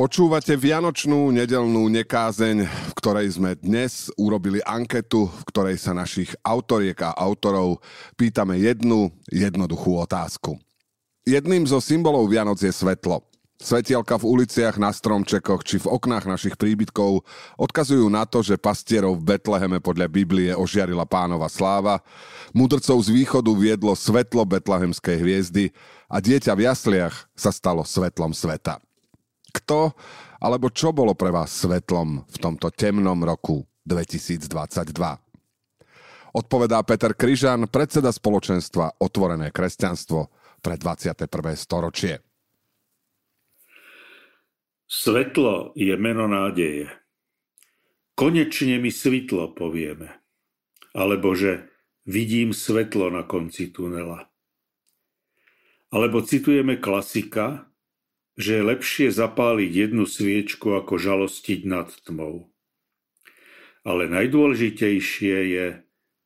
Počúvate Vianočnú nedelnú nekázeň, v ktorej sme dnes urobili anketu, v ktorej sa našich autoriek a autorov pýtame jednu jednoduchú otázku. Jedným zo symbolov Vianoc je svetlo. Svetielka v uliciach, na stromčekoch či v oknách našich príbytkov odkazujú na to, že pastierov v Betleheme podľa Biblie ožiarila pánova sláva, mudrcov z východu viedlo svetlo betlehemskej hviezdy a dieťa v jasliach sa stalo svetlom sveta. Kto alebo čo bolo pre vás svetlom v tomto temnom roku 2022? Odpovedá Peter Kryžan, predseda spoločenstva Otvorené kresťanstvo pre 21. storočie. Svetlo je meno nádeje. Konečne mi svitlo, povieme. Alebo že vidím svetlo na konci tunela. Alebo citujeme klasika, že je lepšie zapáliť jednu sviečku ako žalostiť nad tmou. Ale najdôležitejšie je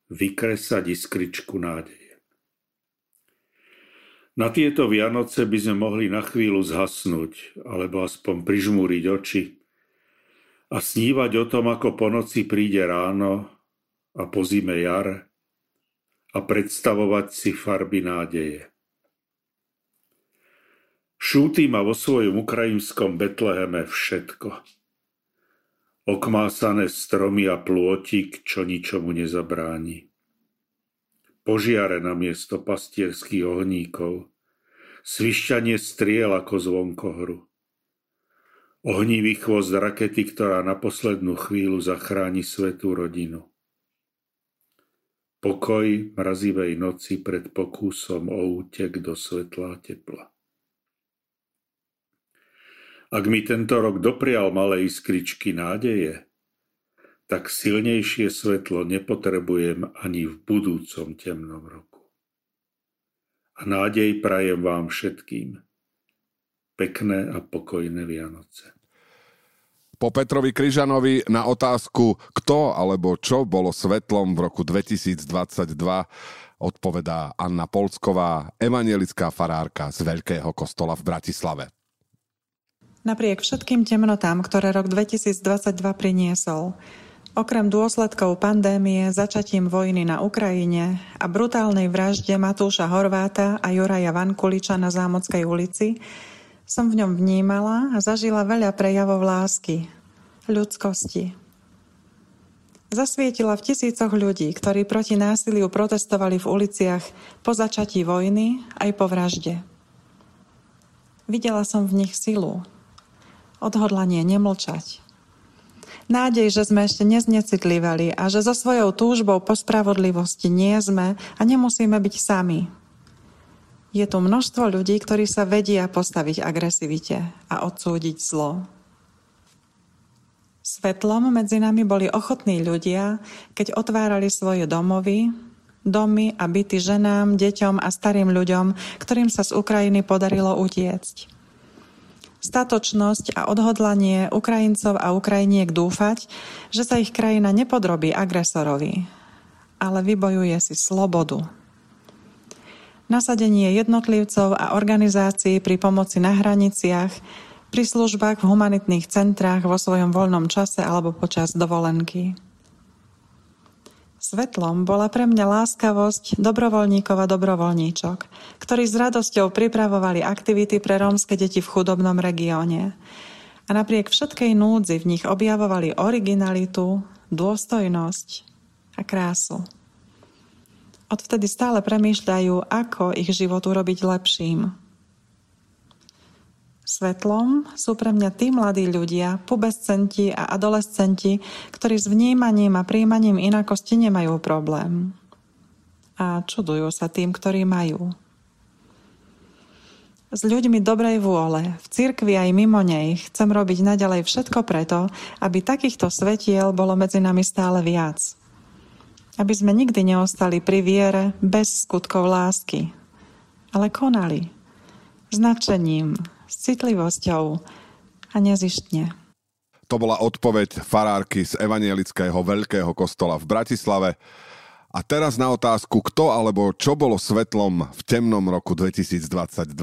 vykresať iskričku nádeje. Na tieto Vianoce by sme mohli na chvíľu zhasnúť, alebo aspoň prižmúriť oči a snívať o tom, ako po noci príde ráno a po zime jar a predstavovať si farby nádeje. Šúty má vo svojom ukrajinskom Betleheme všetko. Okmásané stromy a plôtik, čo ničomu nezabráni. Požiare na miesto pastierských ohníkov. Svišťanie striel ako zvonkohru. Ohnívý chvost rakety, ktorá na poslednú chvíľu zachráni svetú rodinu. Pokoj mrazivej noci pred pokúsom o útek do svetla a tepla. Ak mi tento rok doprial malé iskričky nádeje, tak silnejšie svetlo nepotrebujem ani v budúcom temnom roku. A nádej prajem vám všetkým. Pekné a pokojné Vianoce. Po Petrovi Kryžanovi na otázku, kto alebo čo bolo svetlom v roku 2022, odpovedá Anna Polsková, evangelická farárka z Veľkého kostola v Bratislave. Napriek všetkým temnotám, ktoré rok 2022 priniesol, okrem dôsledkov pandémie, začatím vojny na Ukrajine a brutálnej vražde Matúša Horváta a Juraja Vankuliča na Zámockej ulici, som v ňom vnímala a zažila veľa prejavov lásky, ľudskosti. Zasvietila v tisícoch ľudí, ktorí proti násiliu protestovali v uliciach po začatí vojny aj po vražde. Videla som v nich silu, odhodlanie nemlčať. Nádej, že sme ešte neznecitlivali a že so svojou túžbou po spravodlivosti nie sme a nemusíme byť sami. Je tu množstvo ľudí, ktorí sa vedia postaviť agresivite a odsúdiť zlo. Svetlom medzi nami boli ochotní ľudia, keď otvárali svoje domovy, domy a byty ženám, deťom a starým ľuďom, ktorým sa z Ukrajiny podarilo utiecť statočnosť a odhodlanie Ukrajincov a Ukrajiniek dúfať, že sa ich krajina nepodrobí agresorovi, ale vybojuje si slobodu. Nasadenie jednotlivcov a organizácií pri pomoci na hraniciach, pri službách v humanitných centrách vo svojom voľnom čase alebo počas dovolenky. Svetlom bola pre mňa láskavosť dobrovoľníkov a dobrovoľníčok, ktorí s radosťou pripravovali aktivity pre rómske deti v chudobnom regióne. A napriek všetkej núdzi v nich objavovali originalitu, dôstojnosť a krásu. Odvtedy stále premýšľajú, ako ich život urobiť lepším, Svetlom sú pre mňa tí mladí ľudia, pubescenti a adolescenti, ktorí s vnímaním a príjmaním inakosti nemajú problém. A čudujú sa tým, ktorí majú. S ľuďmi dobrej vôle, v cirkvi aj mimo nej, chcem robiť naďalej všetko preto, aby takýchto svetiel bolo medzi nami stále viac. Aby sme nikdy neostali pri viere bez skutkov lásky, ale konali. Značením, s citlivosťou a nezištne. To bola odpoveď farárky z evanielického veľkého kostola v Bratislave. A teraz na otázku, kto alebo čo bolo svetlom v temnom roku 2022,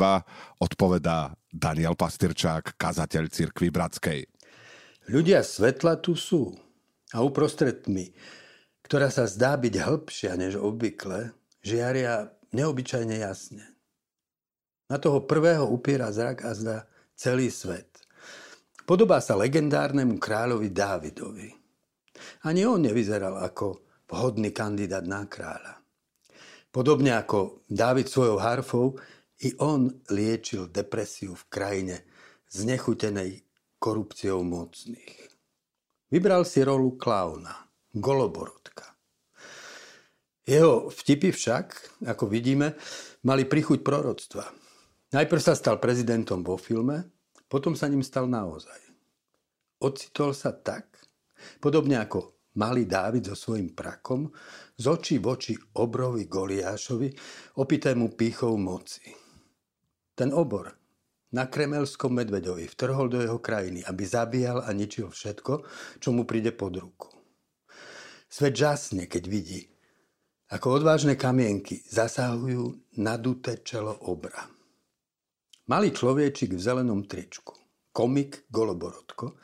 odpovedá Daniel Pastyrčák, kazateľ cirkvi Bratskej. Ľudia svetla tu sú a uprostred tmy, ktorá sa zdá byť hĺbšia než obvykle, žiaria neobyčajne jasne. Na toho prvého upiera zrak a zdá celý svet. Podobá sa legendárnemu kráľovi Dávidovi. Ani on nevyzeral ako vhodný kandidát na kráľa. Podobne ako Dávid svojou harfou, i on liečil depresiu v krajine znechutenej korupciou mocných. Vybral si rolu klauna, goloborodka. Jeho vtipy však, ako vidíme, mali prichuť proroctva. Najprv sa stal prezidentom vo filme, potom sa ním stal naozaj. Ocitol sa tak, podobne ako malý Dávid so svojím prakom, z očí v oči obrovi Goliášovi, opitému pýchou moci. Ten obor na kremelskom medvedovi vtrhol do jeho krajiny, aby zabíjal a ničil všetko, čo mu príde pod ruku. Svet žasne, keď vidí, ako odvážne kamienky zasahujú naduté čelo obra. Malý človečik v zelenom tričku, komik Goloborodko,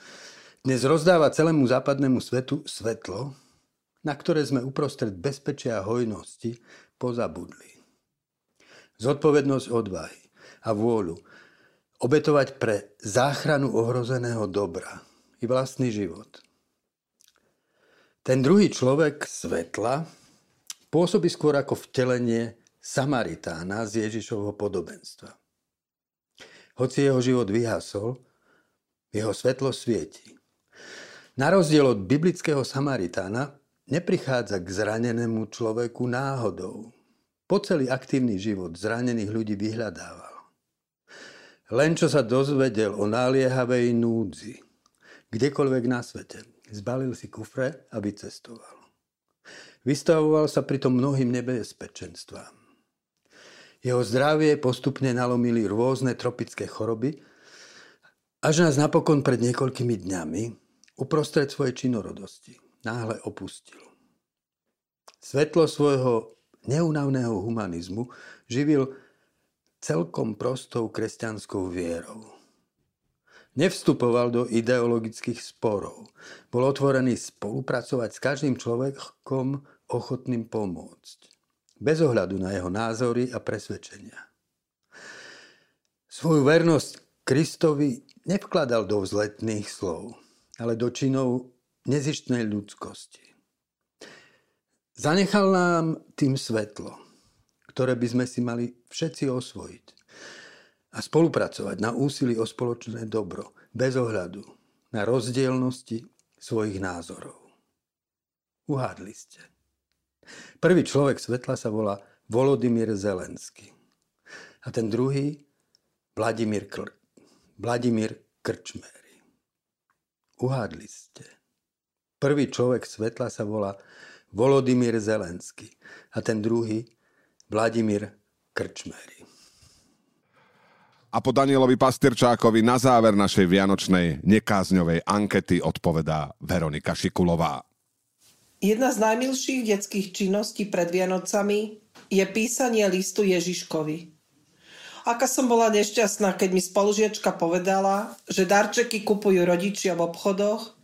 dnes rozdáva celému západnému svetu svetlo, na ktoré sme uprostred bezpečia a hojnosti pozabudli. Zodpovednosť odvahy a vôľu obetovať pre záchranu ohrozeného dobra i vlastný život. Ten druhý človek svetla pôsobí skôr ako vtelenie Samaritána z Ježišovho podobenstva. Hoci jeho život vyhasol, jeho svetlo svieti. Na rozdiel od biblického Samaritána neprichádza k zranenému človeku náhodou. Po celý aktívny život zranených ľudí vyhľadával. Len čo sa dozvedel o náliehavej núdzi, kdekoľvek na svete, zbalil si kufre a vycestoval. Vystavoval sa pritom mnohým nebezpečenstvám. Jeho zdravie postupne nalomili rôzne tropické choroby, až nás napokon pred niekoľkými dňami uprostred svojej činorodosti náhle opustil. Svetlo svojho neunavného humanizmu živil celkom prostou kresťanskou vierou. Nevstupoval do ideologických sporov. Bol otvorený spolupracovať s každým človekom ochotným pomôcť. Bez ohľadu na jeho názory a presvedčenia. Svoju vernosť Kristovi nevkladal do vzletných slov ale do činov nezištnej ľudskosti. Zanechal nám tým svetlo, ktoré by sme si mali všetci osvojiť a spolupracovať na úsilí o spoločné dobro, bez ohľadu na rozdielnosti svojich názorov. Uhádli ste. Prvý človek svetla sa volá Volodymyr Zelensky. A ten druhý Vladimír, Kr- Vladimír Krčmer. Uhádli ste. Prvý človek svetla sa volá Volodymyr Zelensky a ten druhý Vladimír Krčmery. A po Danielovi Pastyrčákovi na záver našej vianočnej nekázňovej ankety odpovedá Veronika Šikulová. Jedna z najmilších detských činností pred Vianocami je písanie listu Ježiškovi. Aká som bola nešťastná, keď mi spolužiačka povedala, že darčeky kupujú rodičia v obchodoch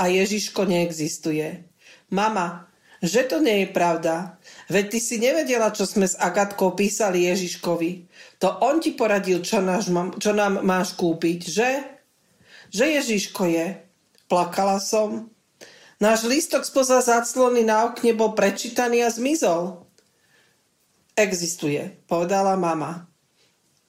a Ježiško neexistuje. Mama, že to nie je pravda. Veď ty si nevedela, čo sme s Agatkou písali Ježiškovi. To on ti poradil, čo, náš, čo nám máš kúpiť, že? Že Ježiško je. Plakala som. Náš lístok spoza záclony na okne bol prečítaný a zmizol. Existuje, povedala mama.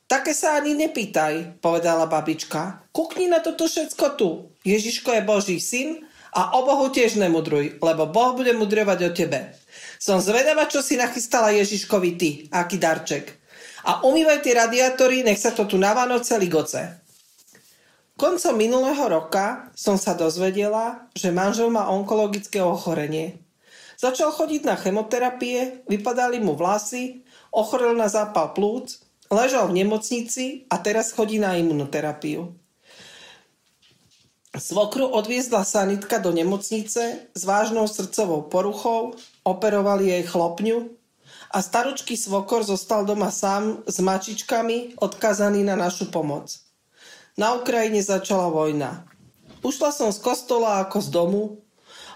Také sa ani nepýtaj, povedala babička. Kukni na toto všetko tu. Ježiško je Boží syn a o Bohu tiež nemudruj, lebo Boh bude mudrovať o tebe. Som zvedavá, čo si nachystala Ježiškovi ty, aký darček. A umývaj tie radiátory, nech sa to tu na Vánoce ligoce. Koncom minulého roka som sa dozvedela, že manžel má onkologické ochorenie. Začal chodiť na chemoterapie, vypadali mu vlasy, ochorel na zápal plúc Ležal v nemocnici a teraz chodí na imunoterapiu. Svokru odviezla sanitka do nemocnice s vážnou srdcovou poruchou, operovali jej chlopňu a staručký svokor zostal doma sám s mačičkami odkazaný na našu pomoc. Na Ukrajine začala vojna. Ušla som z kostola ako z domu,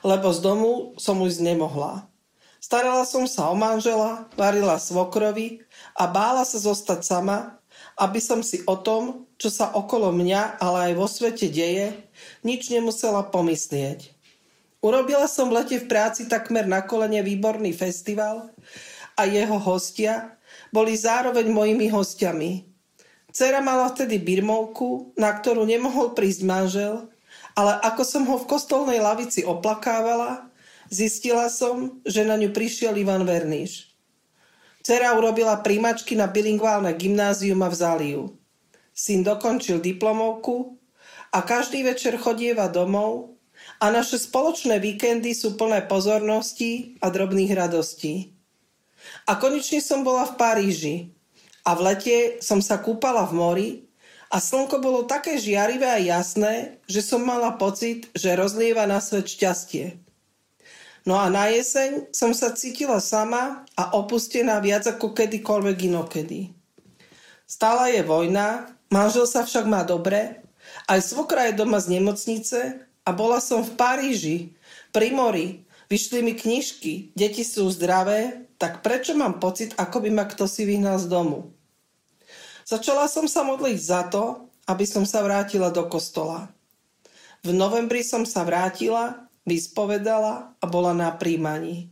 lebo z domu som už nemohla. Starala som sa o manžela, varila svokrovi a bála sa zostať sama, aby som si o tom, čo sa okolo mňa, ale aj vo svete deje, nič nemusela pomyslieť. Urobila som v lete v práci takmer na kolene výborný festival a jeho hostia boli zároveň mojimi hostiami. Cera mala vtedy birmovku, na ktorú nemohol prísť manžel, ale ako som ho v kostolnej lavici oplakávala, Zistila som, že na ňu prišiel Ivan Verníš. Cera urobila príjmačky na bilingválne gymnázium a vzali ju. Syn dokončil diplomovku a každý večer chodieva domov a naše spoločné víkendy sú plné pozorností a drobných radostí. A konečne som bola v Paríži a v lete som sa kúpala v mori a slnko bolo také žiarivé a jasné, že som mala pocit, že rozlieva na svet šťastie. No a na jeseň som sa cítila sama a opustená viac ako kedykoľvek inokedy. Stála je vojna, manžel sa však má dobre, aj svokra je doma z nemocnice a bola som v Paríži, pri mori, vyšli mi knižky, deti sú zdravé, tak prečo mám pocit, ako by ma kto si vyhnal z domu? Začala som sa modliť za to, aby som sa vrátila do kostola. V novembri som sa vrátila vyspovedala a bola na príjmaní.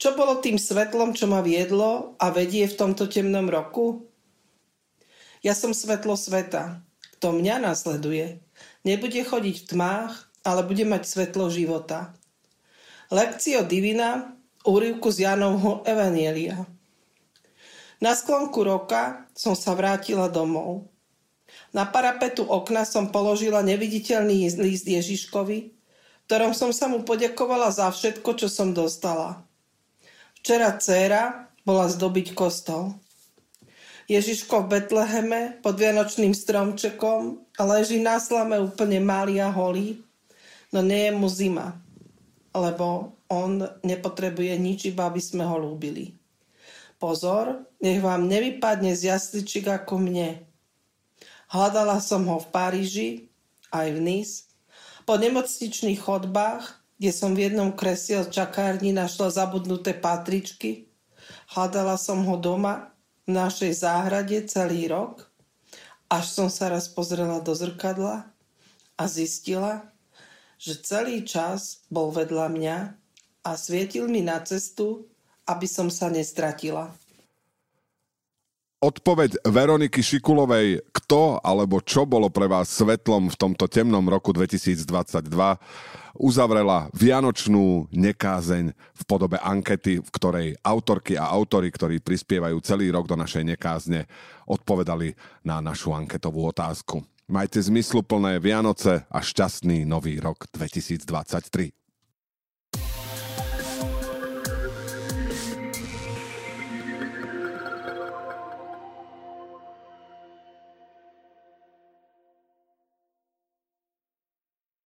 Čo bolo tým svetlom, čo ma viedlo a vedie v tomto temnom roku? Ja som svetlo sveta. Kto mňa nasleduje, nebude chodiť v tmách, ale bude mať svetlo života. Lekcio divina, úrivku z Janovho Evanielia. Na sklonku roka som sa vrátila domov. Na parapetu okna som položila neviditeľný list Ježiškovi, ktorom som sa mu poďakovala za všetko, čo som dostala. Včera dcéra bola zdobiť kostol. Ježiško v Betleheme pod vianočným stromčekom leží na slame úplne malý a holý, no nie je mu zima, lebo on nepotrebuje nič, iba aby sme ho lúbili. Pozor, nech vám nevypadne z jasličík ako mne. Hľadala som ho v Paríži, aj v Nice, po nemocničných chodbách, kde som v jednom kresiel čakárni našla zabudnuté patričky, hľadala som ho doma v našej záhrade celý rok, až som sa raz pozrela do zrkadla a zistila, že celý čas bol vedľa mňa a svietil mi na cestu, aby som sa nestratila. Odpoveď Veroniky Šikulovej, kto alebo čo bolo pre vás svetlom v tomto temnom roku 2022, uzavrela vianočnú nekázeň v podobe ankety, v ktorej autorky a autory, ktorí prispievajú celý rok do našej nekázne, odpovedali na našu anketovú otázku. Majte zmysluplné Vianoce a šťastný nový rok 2023.